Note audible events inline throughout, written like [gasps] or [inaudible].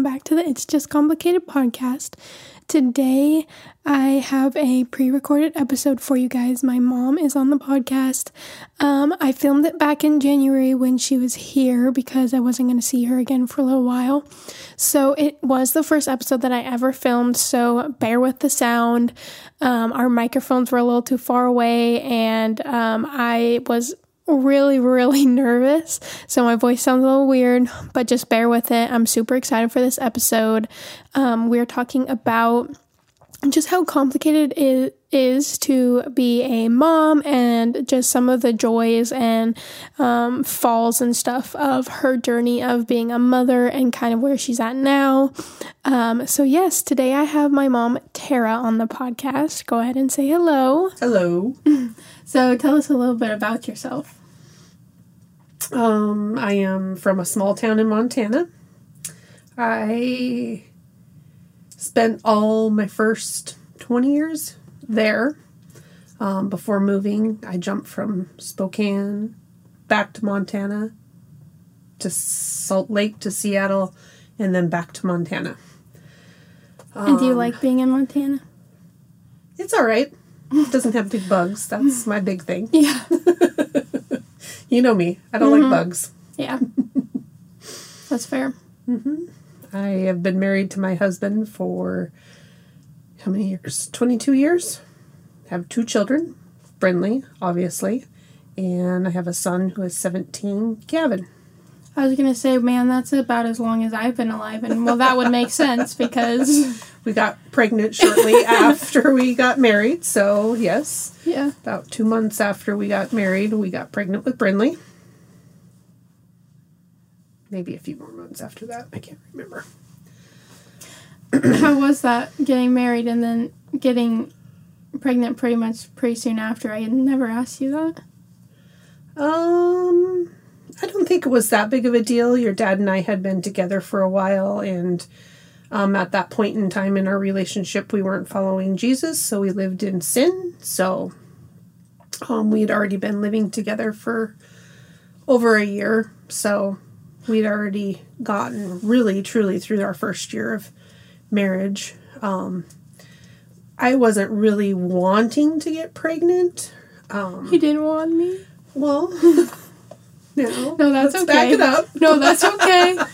Welcome back to the It's Just Complicated podcast. Today I have a pre recorded episode for you guys. My mom is on the podcast. Um, I filmed it back in January when she was here because I wasn't going to see her again for a little while. So it was the first episode that I ever filmed, so bear with the sound. Um, our microphones were a little too far away, and um, I was really, really [laughs] nervous. So my voice sounds a little weird, but just bear with it. I'm super excited for this episode. Um, we're talking about just how complicated it is to be a mom and just some of the joys and um, falls and stuff of her journey of being a mother and kind of where she's at now. Um, so, yes, today I have my mom, Tara, on the podcast. Go ahead and say hello. Hello. [laughs] So, tell us a little bit about yourself. Um, I am from a small town in Montana. I spent all my first 20 years there. Um, before moving, I jumped from Spokane back to Montana to Salt Lake to Seattle and then back to Montana. and do you like being in Montana? It's all right. It doesn't have big bugs. That's [laughs] my big thing. Yeah. [laughs] You know me. I don't like mm-hmm. bugs. Yeah. [laughs] That's fair. Mm-hmm. I have been married to my husband for how many years? 22 years. Have two children, Brinley, obviously, and I have a son who is 17, Gavin. I was gonna say, man, that's about as long as I've been alive, and well, that would make sense because [laughs] We got pregnant shortly [laughs] after we got married, so yes, yeah, about two months after we got married, we got pregnant with Brinley. Maybe a few more months after that. I can't remember. how was that getting married and then getting pregnant pretty much pretty soon after? I had never asked you that. Um, I don't think it was that big of a deal. Your dad and I had been together for a while, and um, at that point in time in our relationship, we weren't following Jesus, so we lived in sin. So um, we'd already been living together for over a year, so we'd already gotten really, truly through our first year of marriage. Um, I wasn't really wanting to get pregnant. You didn't want me. Well, [laughs] no, No, that's okay. Back it up. No, that's okay. [laughs]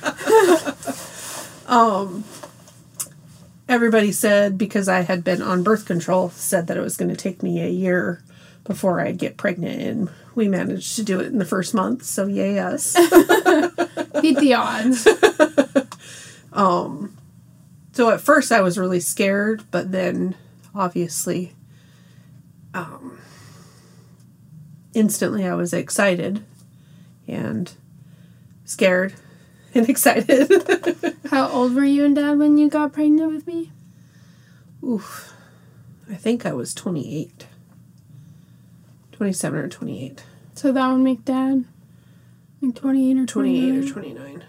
Everybody said because I had been on birth control, said that it was going to take me a year before I'd get pregnant, and we managed to do it in the first month. So yay us! [laughs] Beat the odds. [laughs] so at first I was really scared, but then obviously, um, instantly I was excited and scared and [laughs] excited. How old were you and Dad when you got pregnant with me? Oof. I think I was 28. 27 or 28. So that would make Dad like twenty-eight or 28 or 29.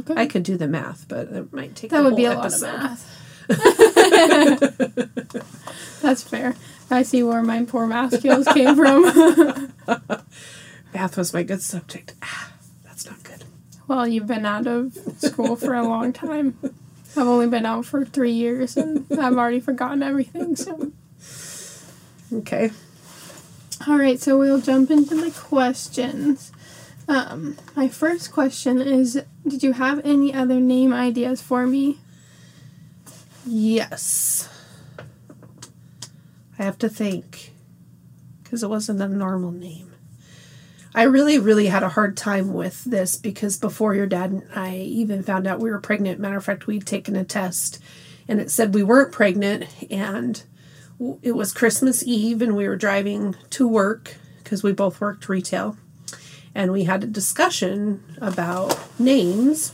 Okay. I could do the math, but it might take that a would be a lot of math. [laughs] That's fair. I see where my poor math skills came from. [laughs] Math was my good subject. Ah, that's not good. well, you've been out of school for a long time. I've only been out for three years and I've already forgotten everything. So, Okay. all right, so we'll jump into the questions. Um, my first question is Did you have any other name ideas for me? Yes. I have to think because it wasn't a normal name. I really, really had a hard time with this because before your dad and I even found out we were pregnant, matter of fact, we'd taken a test and it said we weren't pregnant, and it was Christmas Eve, and we were driving to work because we both worked retail, and we had a discussion about names,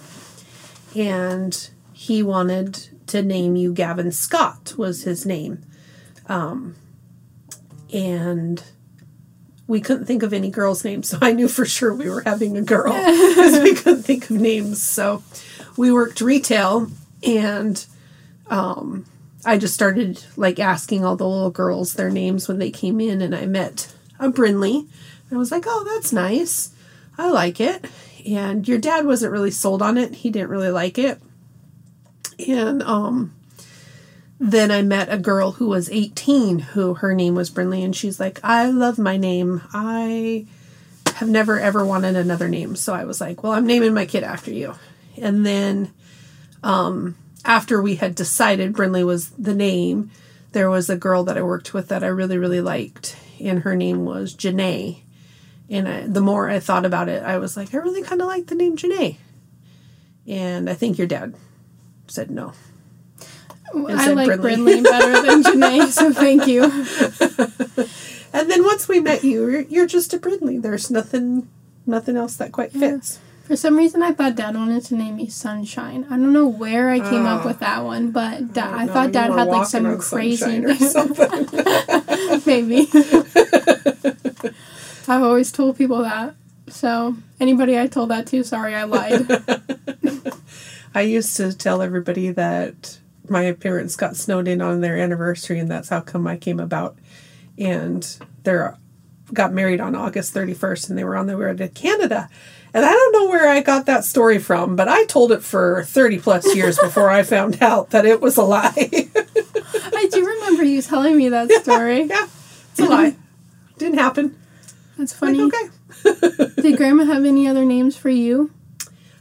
and he wanted to name you Gavin Scott was his name, um, and we couldn't think of any girl's name, so I knew for sure we were having a girl because we couldn't think of names. So we worked retail, and um, I just started like asking all the little girls their names when they came in, and I met a Brinley. I was like, "Oh, that's nice. I like it." and your dad wasn't really sold on it. He didn't really like it. And um then I met a girl who was 18 who her name was Brinley and she's like, "I love my name. I have never ever wanted another name." So I was like, "Well, I'm naming my kid after you." And then um after we had decided Brinley was the name, there was a girl that I worked with that I really really liked and her name was Janae. And I, the more I thought about it, I was like, I really kind of like the name Janae. And I think your dad said no. I like Brinley. Better than [laughs] Janae, so thank you. [laughs] And then once we met you, you're, you're just a Brinley. There's nothing, nothing else that quite fits. For some reason, I thought Dad wanted to name me Sunshine. I don't know where I came up with that one, but oh. da- I, No, thought Dad had like some crazy or [laughs] something. maybe. I've always told people that. So anybody I told that to, sorry, I lied. I used to tell everybody that my parents got snowed in on their anniversary, and that's how come I came about. And they got married on August 31st, and they were on their way to Canada. And I don't know where I got that story from, but I told it for 30 plus years before I found out that it was a lie. [laughs] I do remember you telling me that story. yeah, it's a lie. [laughs] Didn't happen. That's Like, funny. okay. [laughs] Did Grandma have any other names for you?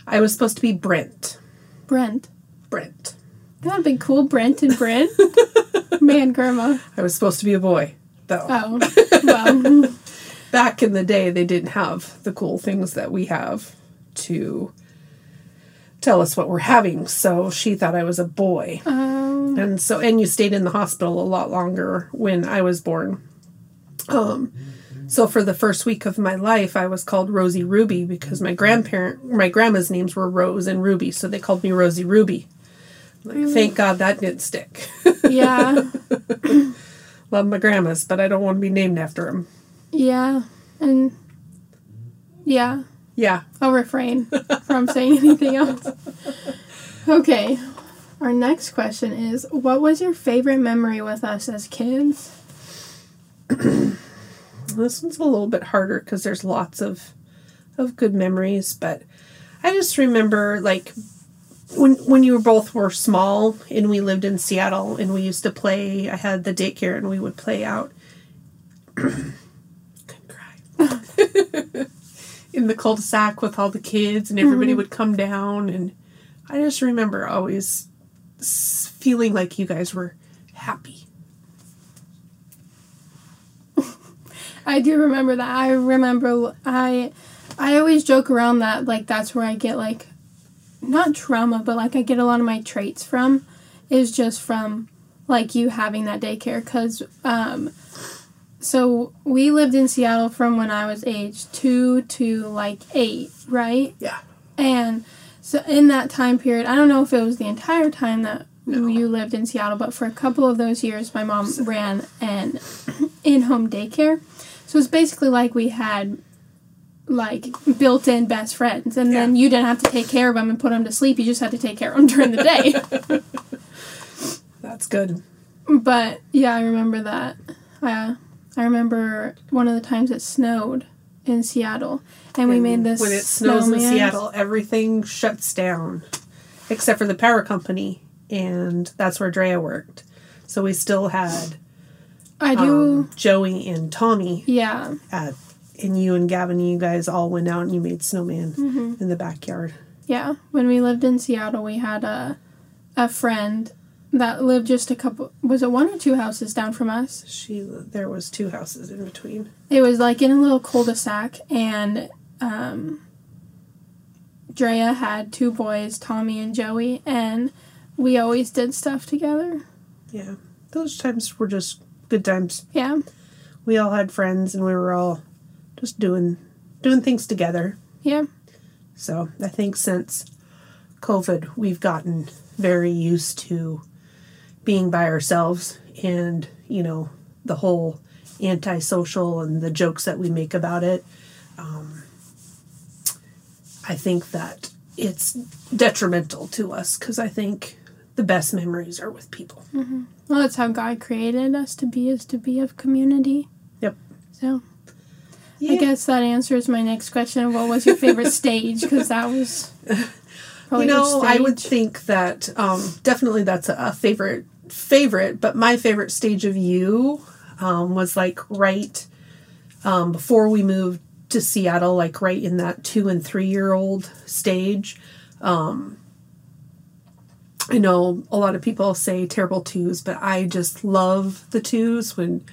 I was supposed to be Brent. Brent. Brent. That would be cool, Brent and Brent. [laughs] Man, Grandma. I was supposed to be a boy, though. Oh, [laughs] well. back in the day they didn't have the cool things that we have to tell us what we're having so she thought i was a boy Um, and so and you stayed in the hospital a lot longer when i was born um so for the first week of my life i was called rosie ruby because my grandparent my grandma's names were rose and ruby so they called me rosie ruby like thank god that didn't stick [laughs] yeah. [laughs] love my grandma's but i don't want to be named after them Yeah. And yeah. yeah I'll refrain from saying anything else. Okay. Our next question is What was your favorite memory with us as kids? [clears throat] This one's a little bit harder because there's lots of of good memories, but I just remember like when when you were both were small and we lived in Seattle and we used to play. I had the daycare and we would play out. [clears throat] Couldn't cry. [laughs] in the cul-de-sac with all the kids and everybody mm-hmm. would come down and I just remember always feeling like you guys were happy. I do remember that. I remember I I always joke around that like that's where I get like not trauma, but like I get a lot of my traits from is just from like you having that daycare cuz um so we lived in Seattle from when I was age 2 to like 8, right? Yeah. And so in that time period, I don't know if it was the entire time that you lived in Seattle, but for a couple of those years, my mom ran an [clears throat] in-home daycare. So it's basically like we had like built-in best friends, and then you didn't have to take care of them and put them to sleep. You just had to take care of them during the day. [laughs] That's good. but yeah, I remember that. Uh, I remember one of the times it snowed in Seattle, and we made this when it snows in. Seattle, everything shuts down except for the power company, and that's where Drea worked. So we still had I do. um, Joey and Tommy yeah. at, and you and Gavin, you guys all went out and you made snowman Mm-hmm. in the backyard. Yeah, when we lived in Seattle, we had a a friend that lived just a couple was it one or two houses down from us. She there was two houses in between. It was like in a little cul-de-sac and um Drea had two boys, Tommy and Joey, and we always did stuff together. Yeah, those times were just good times. Yeah. We all had friends and we were all just doing doing things together. Yeah. So I think since COVID, we've gotten very used to being by ourselves and, you know, the whole antisocial and the jokes that we make about it. Um, I think that it's detrimental to us because I think the best memories are with people. Well, that's how God created us to be is to be of community. Yep. So, I guess that answers my next question. What was your favorite [laughs] stage? Because that was you know, I would think that um, definitely that's a, a, favorite favorite, but my favorite stage of you um, was like right um, before we moved to Seattle, like right in that two and three year old stage. Um, I know a lot of people say terrible twos, but I just love the twos when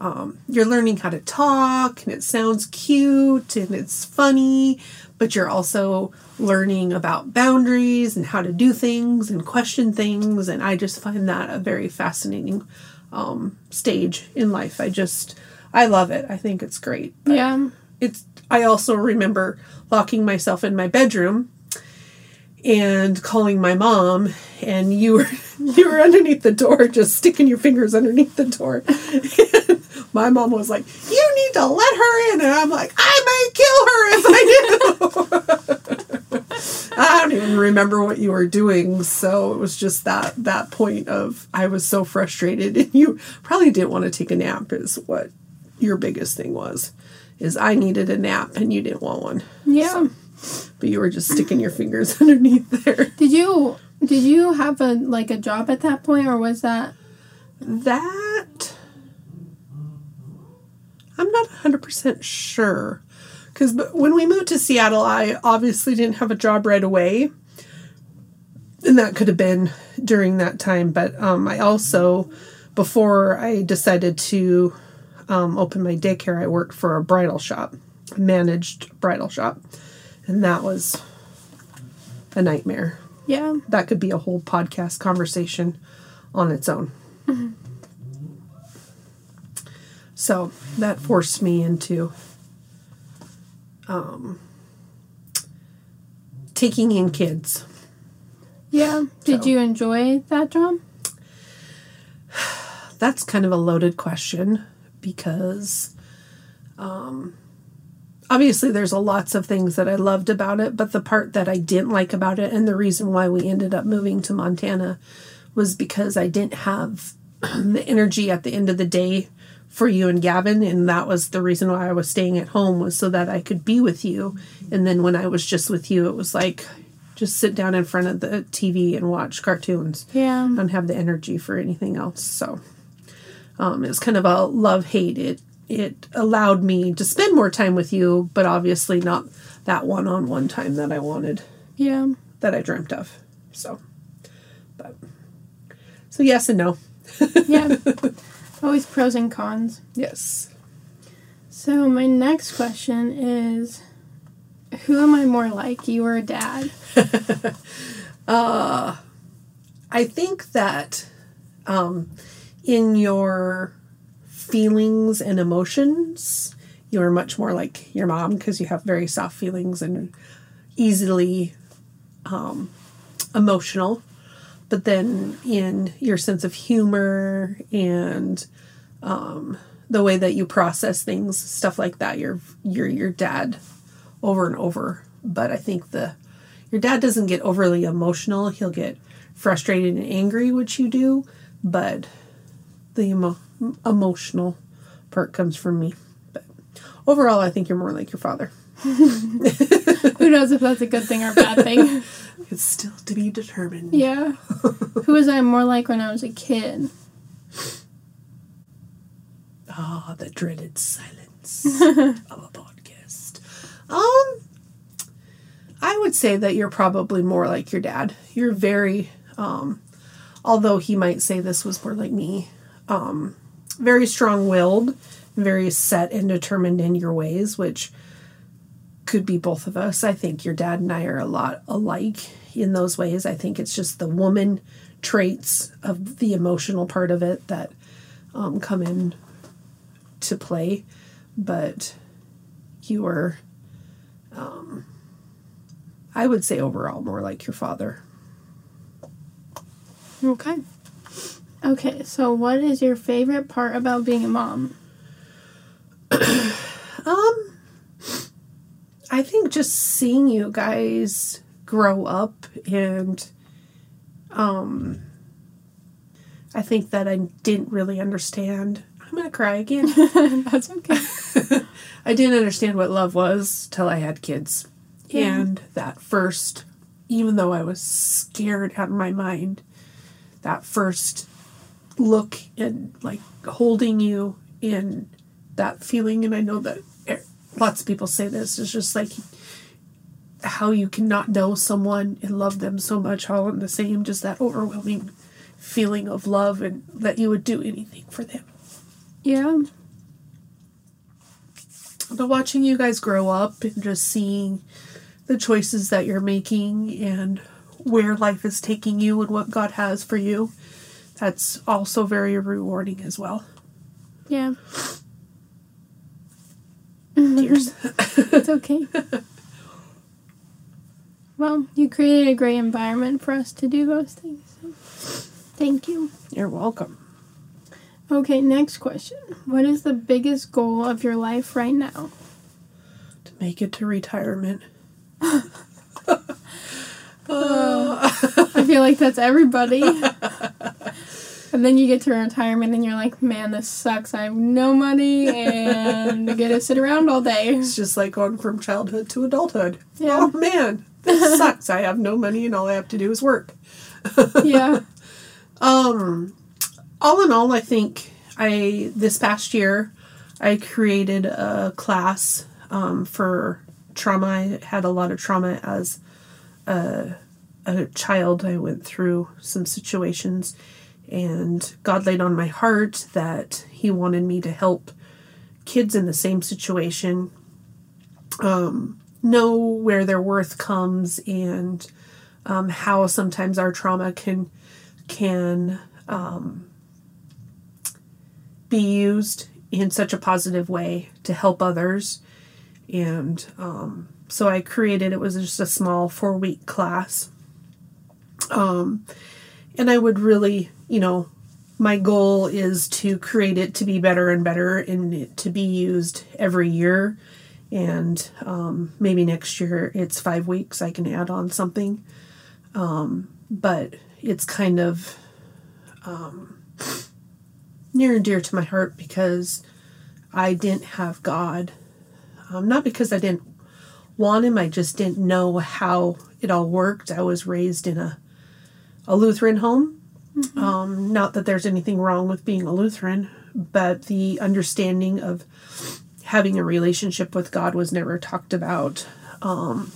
um, you're learning how to talk and it sounds cute and it's funny, but you're also learning about boundaries and how to do things and question things. And I just find that a very fascinating um, stage in life. I just, I love it. I think it's great. But yeah. It's, I also remember locking myself in my bedroom and calling my mom and you were [laughs] you were underneath the door just sticking your fingers underneath the door [laughs] my mom was like you need to let her in. And i'm like i may kill her if i do. [laughs] I don't even remember what you were doing. So it was just that that point of i was so frustrated. [laughs] And you probably didn't want to take a nap is what your biggest thing was is i needed a nap and you didn't want one. Yeah. So but you were just sticking your fingers [laughs] underneath there. Did you did you have a like a job at that point or was that? That I'm not 100% sure cuz when we moved to Seattle I obviously didn't have a job right away. And that could have been during that time, but um, I also before I decided to um, open my daycare, I worked for a bridal shop, managed bridal shop and that was a nightmare. Yeah. That could be a whole podcast conversation on its own. Mm-hmm. So that forced me into um, taking in kids. Yeah. Did so. you enjoy that job? That's kind of a loaded question because um, obviously there's a lots of things that I loved about it, but the part that I didn't like about it and the reason why we ended up moving to Montana was because I didn't have [clears throat] the energy at the end of the day for you and Gavin and that was the reason why I was staying at home was so that I could be with you and then when I was just with you it was like just sit down in front of the TV and watch cartoons. Yeah. I don't have the energy for anything else. So um, it was kind of a love hate. It it allowed me to spend more time with you, but obviously not that one on one time that I wanted. Yeah. That I dreamt of. So, but, so yes and no. [laughs] yeah. Always pros and cons. Yes. So, my next question is Who am I more like, you or dad? [laughs] uh, I think that um, in your feelings and emotions, you're much more like your mom because you have very soft feelings and easily um, emotional. But then in your sense of humor and um, the way that you process things, stuff like that, you're you're your dad over and over. But I think the your dad doesn't get overly emotional. He'll get frustrated and angry, which you do, but the emo- emotional part comes from me. But overall, I think you're more like your father. [laughs] Who knows if that's a good thing or a bad thing? [laughs] It's still to be determined. Yeah. [laughs] Who was I more like when I was a kid? Ah, oh, the dreaded silence [laughs] of a podcast. Um, I would say that you're probably more like your dad. You're very, um, although he might say this was more like me, um, very strong willed, very set and determined in your ways, which could be both of us. I think your dad and I are a lot alike in those ways. I think it's just the woman traits of the emotional part of it that um, come in to play. But you are, um, I would say overall, more like your father. Okay. Okay, so what is your favorite part about being a mom? [clears throat] um I think just seeing you guys grow up and um I think that I didn't really understand I'm gonna cry again. [laughs] That's okay. [laughs] I didn't understand what love was till I had kids. Yeah. And that first, even though I was scared out of my mind, that first look and like holding you and that feeling, and I know that lots of people say this, is just like how you cannot know someone and love them so much all in the same, just that overwhelming feeling of love and that you would do anything for them. Yeah. But watching you guys grow up and just seeing the choices that you're making and where life is taking you and what God has for you, that's also very rewarding as well. Yeah. Tears. [laughs] It's okay. [laughs] well, you created a great environment for us to do those things. so Thank you. You're welcome. Okay, next question. What is the biggest goal of your life right now? To make it to retirement. [laughs] Uh, I feel like that's everybody. [laughs] and then you get to retirement and you're like, man, this sucks. I have no money and I [laughs] get to sit around all day. It's just like going from childhood to adulthood. Yeah. Oh man, this [laughs] sucks. I have no money and all I have to do is work. [laughs] Yeah. Um, all in all, I think I this past year I created a class um, for trauma. I had a lot of trauma as a, a child. I went through some situations, and God laid on my heart that He wanted me to help kids in the same situation um, know where their worth comes and um, how sometimes our trauma can can um, be used in such a positive way to help others. And um, so I created it was just a small four week class. Um, and I would really, you know, my goal is to create it to be better and better and to be used every year. And um, maybe next year it's five weeks, I can add on something. Um, but it's kind of um, near and dear to my heart because I didn't have God. Um, not because I didn't want Him, I just didn't know how it all worked. I was raised in a, a Lutheran home. Um, not that there's anything wrong with being a Lutheran, but the understanding of having a relationship with God was never talked about. Um,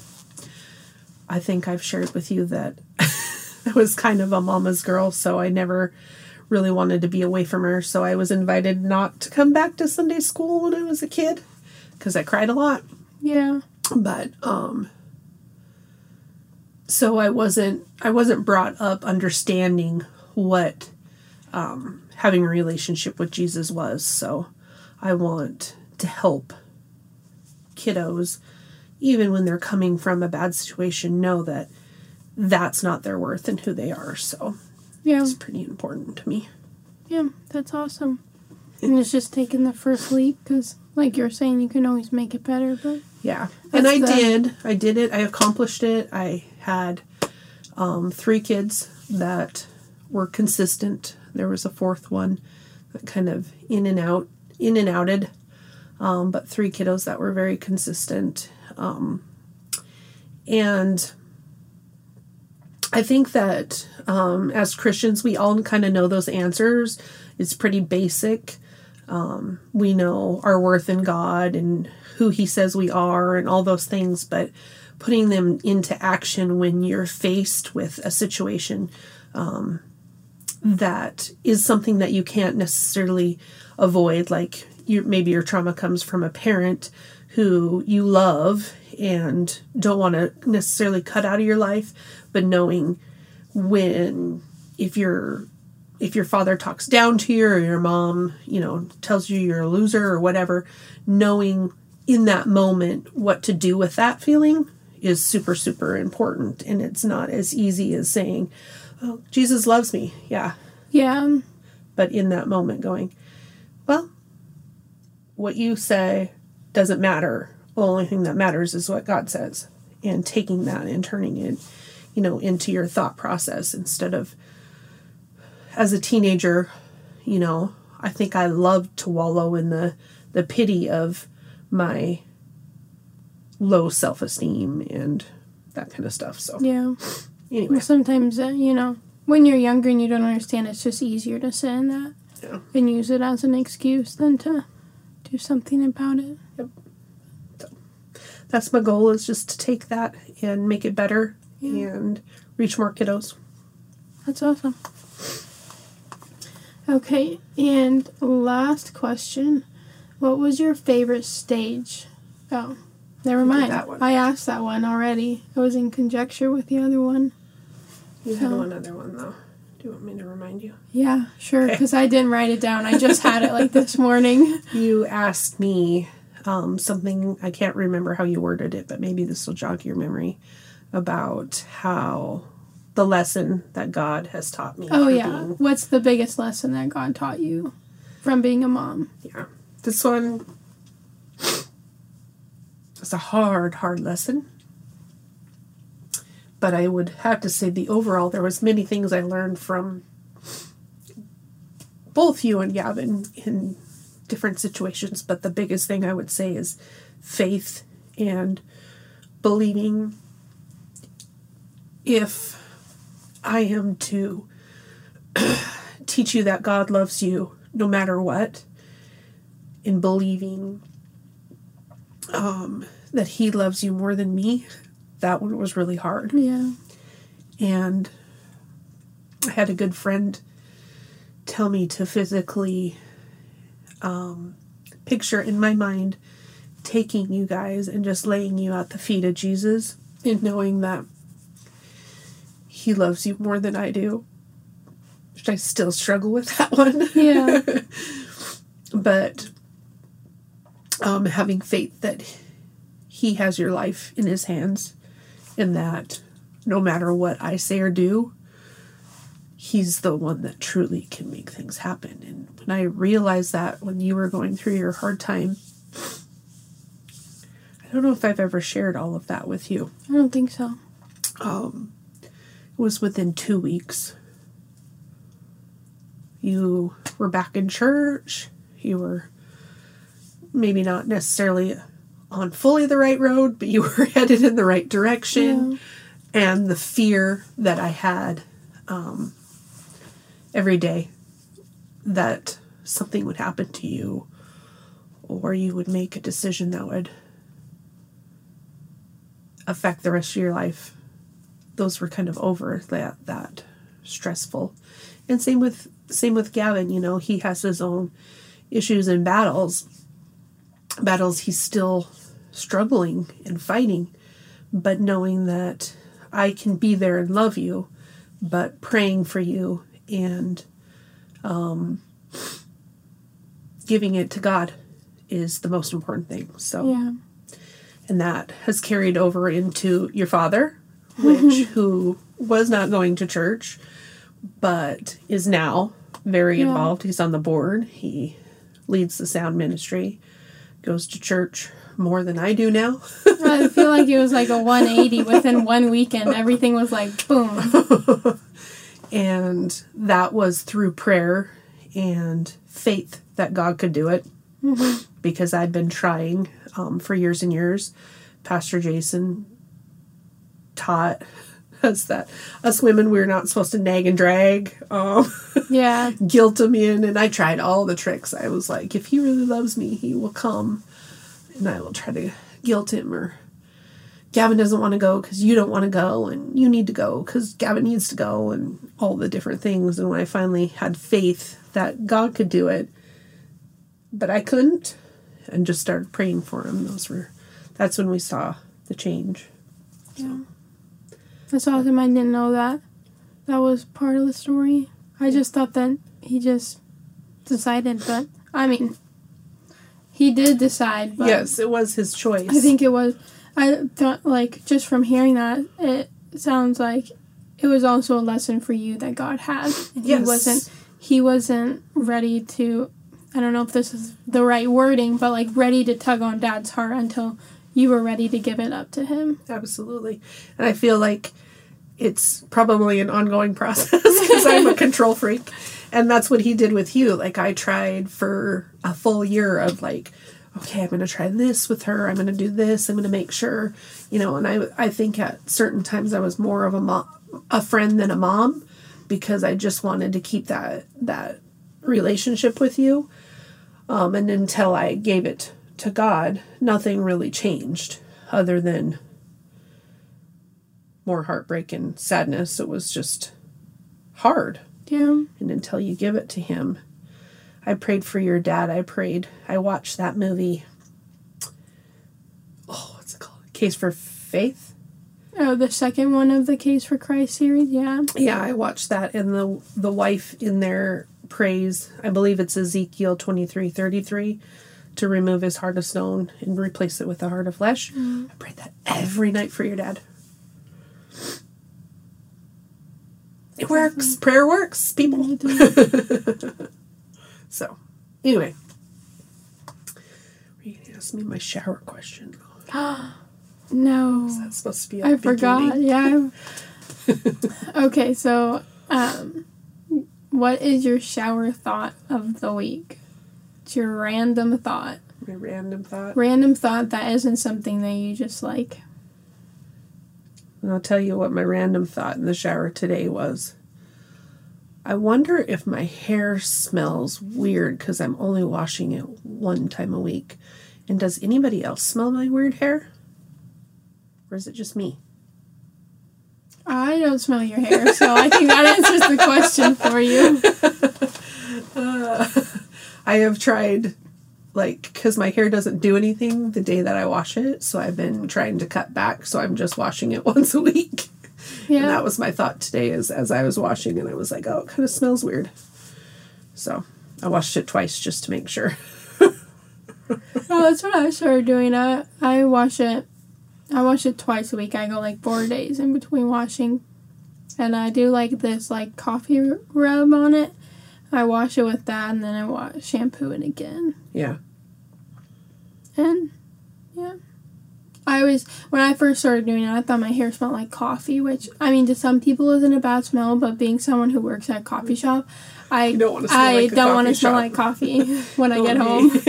I think I've shared with you that [laughs] I was kind of a mama's girl, so I never really wanted to be away from her. So I was invited not to come back to Sunday school when I was a kid because I cried a lot. Yeah. But um so I wasn't I wasn't brought up understanding what um having a relationship with Jesus was. So I want to help kiddos even when they're coming from a bad situation know that that's not their worth and who they are. So Yeah. it's pretty important to me. Yeah. That's awesome. And it's just taking the first leap because, like you're saying, you can always make it better. But Yeah. And I the- did. I did it. I accomplished it. I had um, three kids that were consistent. There was a fourth one that kind of in and out, in and outed. Um, but three kiddos that were very consistent. Um, and I think that um, as Christians, we all kind of know those answers. It's pretty basic. Um, we know our worth in God and who He says we are and all those things, but putting them into action when you're faced with a situation um, that is something that you can't necessarily avoid, like you, maybe your trauma comes from a parent who you love and don't want to necessarily cut out of your life, but knowing when if your if your father talks down to you or your mom, you know, tells you you're a loser or whatever, knowing in that moment what to do with that feeling is super super important and it's not as easy as saying, "Oh, Jesus loves me." Yeah, yeah. but in that moment going, "Well, what you say doesn't matter. The only thing that matters is what God says." And taking that and turning it, you know, into your thought process instead of as a teenager, you know, I think I loved to wallow in the the pity of my low self esteem and that kind of stuff. So Yeah. anyway, Well, sometimes, uh, you know, when you're younger and you don't understand, it's just easier to sit in that Yeah. and use it as an excuse than to do something about it. Yep. That's my goal is just to take that and make it better Yeah. and reach more kiddos. That's awesome. Okay, and last question. What was your favorite stage? Oh, never mind. I asked that one already. I was in conjecture with the other one. You had Oh. one other one though. Do you want me to remind you? Yeah, sure, because I didn't write it down. I just had it like this [laughs] morning. You asked me um, something, I can't remember how you worded it, but maybe this will jog your memory about how the lesson that God has taught me. Oh, yeah. being- What's the biggest lesson that God taught you from being a mom? yeah. This one is a hard, hard lesson. But I would have to say the overall, there was many things I learned from both you and Gavin in different situations, but the biggest thing I would say is faith and believing if I am to [clears throat] teach you that God loves you no matter what, in believing um, that He loves you more than me, that one was really hard. Yeah. And I had a good friend tell me to physically um, picture in my mind taking you guys and just laying you at the feet of Jesus and knowing that He loves you more than I do. Which I still struggle with [laughs] that one. Yeah. [laughs] but um, having faith that he has your life in his hands and that no matter what I say or do, he's the one that truly can make things happen. And when I realized that when you were going through your hard time, I don't know if I've ever shared all of that with you. I don't think so. Um, It was within two weeks. You were back in church. You were maybe not necessarily on fully the right road, but you [laughs] were headed in the right direction. Yeah. And the fear that I had um, every day that something would happen to you or you would make a decision that would affect the rest of your life those were kind of over that that stressful and same with same with Gavin you know he has his own issues and battles battles he's still struggling and fighting but knowing that I can be there and love you but praying for you and um giving it to God is the most important thing so Yeah. and that has carried over into your father, which [laughs] who was not going to church, but is now very Yeah. involved. He's on the board. He leads the sound ministry, goes to church more than I do now. [laughs] I feel like it was like a 180 [laughs] within one weekend. Everything was like boom. [laughs] and that was through prayer and faith that God could do it because I'd been trying um, for years and years. Pastor Jason taught us that us women we're not supposed to nag and drag, um, Yeah. [laughs] guilt him in, and I tried all the tricks. I was like, if he really loves me, he will come, and I will try to guilt him or. Gavin doesn't want to go because you don't want to go, and you need to go because Gavin needs to go, and all the different things. And when I finally had faith that God could do it, but I couldn't, and just started praying for him, those were that's when we saw the change. Yeah. That's awesome. I didn't know that. That was part of the story. I just thought that he just decided, but I mean, he did decide. But yes, it was his choice. I think it was. I thought like just from hearing that, it sounds like it was also a lesson for you that God had. And Yes. He wasn't. He wasn't ready to. I don't know if this is the right wording, but like ready to tug on Dad's heart until you were ready to give it up to him. Absolutely. And I feel like it's probably an ongoing process [laughs] because I'm a control freak. and that's what he did with you. Like I tried for a full year of like, okay, I'm going to try this with her. I'm going to do this. I'm going to make sure, you know. And I I think at certain times I was more of a mom, a friend than a mom, because I just wanted to keep that that relationship with you. Um, and until I gave it to God, nothing really changed other than more heartbreak and sadness. It was just hard. Yeah. And until you give it to Him, I prayed for your dad. I prayed. I watched that movie. Oh, what's it called? Case for Faith. Oh, the second one of the Case for Christ series. Yeah. Yeah, I watched that, and the the wife in there prays. I believe it's Ezekiel twenty three thirty three, to remove his heart of stone and replace it with a heart of flesh. Mm-hmm. I prayed that every night for your dad. It works. Prayer works, people. [laughs] so, anyway, were you gonna ask me my shower question? [gasps] No. That's supposed to be. I forgot. Yeah. [laughs] Okay, so um what is your shower thought of the week? It's your random thought. My random thought. Random thought that isn't something that you just like. And I'll tell you what my random thought in the shower today was. I wonder if my hair smells weird because I'm only washing it one time a week. And does anybody else smell my weird hair? Or is it just me? I don't smell your hair, so I think that answers the question for you. [laughs] I have tried, like, because my hair doesn't do anything the day that I wash it. So I've been trying to cut back. So I'm just washing it [laughs] once a week. And Yeah. that was my thought today as, as I was washing and I was like, oh, it kind of smells weird. So I washed it twice just to make sure. Oh, that's what I started doing. I I wash it. I wash it twice a week. I go like four days in between washing, and I do like this like coffee rub on it. I wash it with that, and then I wash shampoo it again. Yeah. And yeah, I always when I first started doing it, I thought my hair smelled like coffee, which I mean to some people isn't a bad smell, but being someone who works at a coffee shop, I You don't wanna smell I like don't want to smell like coffee [laughs] when I get home. [laughs]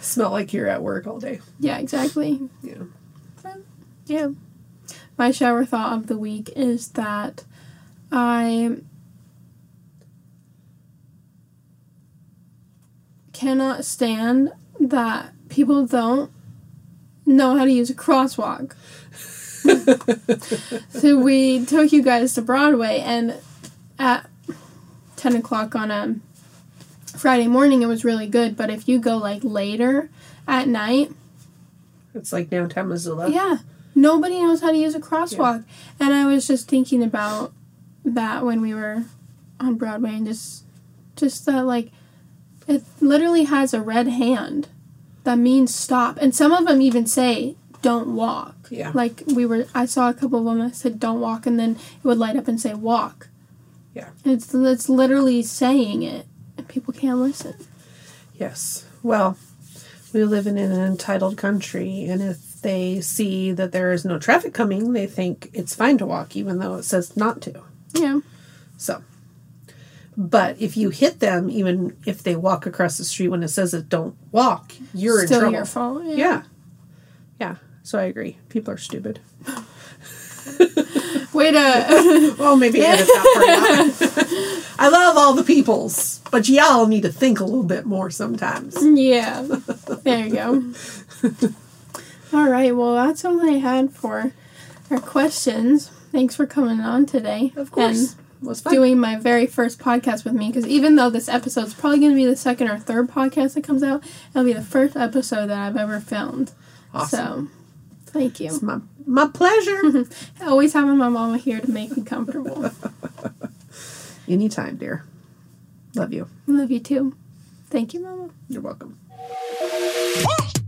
Smell like you're at work all day. Yeah, exactly. Yeah. Yeah. My shower thought of the week is that I cannot stand that people don't know how to use a crosswalk. [laughs] so we took you guys to Broadway, and at 10 o'clock on a Friday morning, it was really good. But if you go like later at night, It's like downtown Missoula. yeah, nobody knows how to use a crosswalk. And I was just thinking about that when we were on Broadway and just just that like it literally has a red hand that means stop. And some of them even say don't walk. Yeah. Like we were I saw a couple of them that said don't walk and then it would light up and say walk. Yeah. It's it's literally saying it and people can't listen. Yes. Well, we live in an entitled country, and if they see that there is no traffic coming, they think it's fine to walk, even though it says not to. Yeah. So, but if you hit them, even if they walk across the street when it says it don't walk, you're Still in trouble. your fault. Yeah. Yeah. So I agree. People are stupid. [laughs] Way to [laughs] Well, maybe edit that part out. [laughs] I love all the peoples, but y'all need to think a little bit more sometimes. Yeah. There you go. all right. Well, that's all I had for our questions. Thanks for coming on today. Of course. And was fun. doing my very first podcast with me because even though this episode is probably going to be the second or third podcast that comes out, it'll be the first episode that I've ever filmed. Awesome. So, thank you. It's My, my pleasure. [laughs] Always having my mama here to make me comfortable. [laughs] Anytime, dear. Love you. Love you too. Thank you, mama. You're welcome. Woo!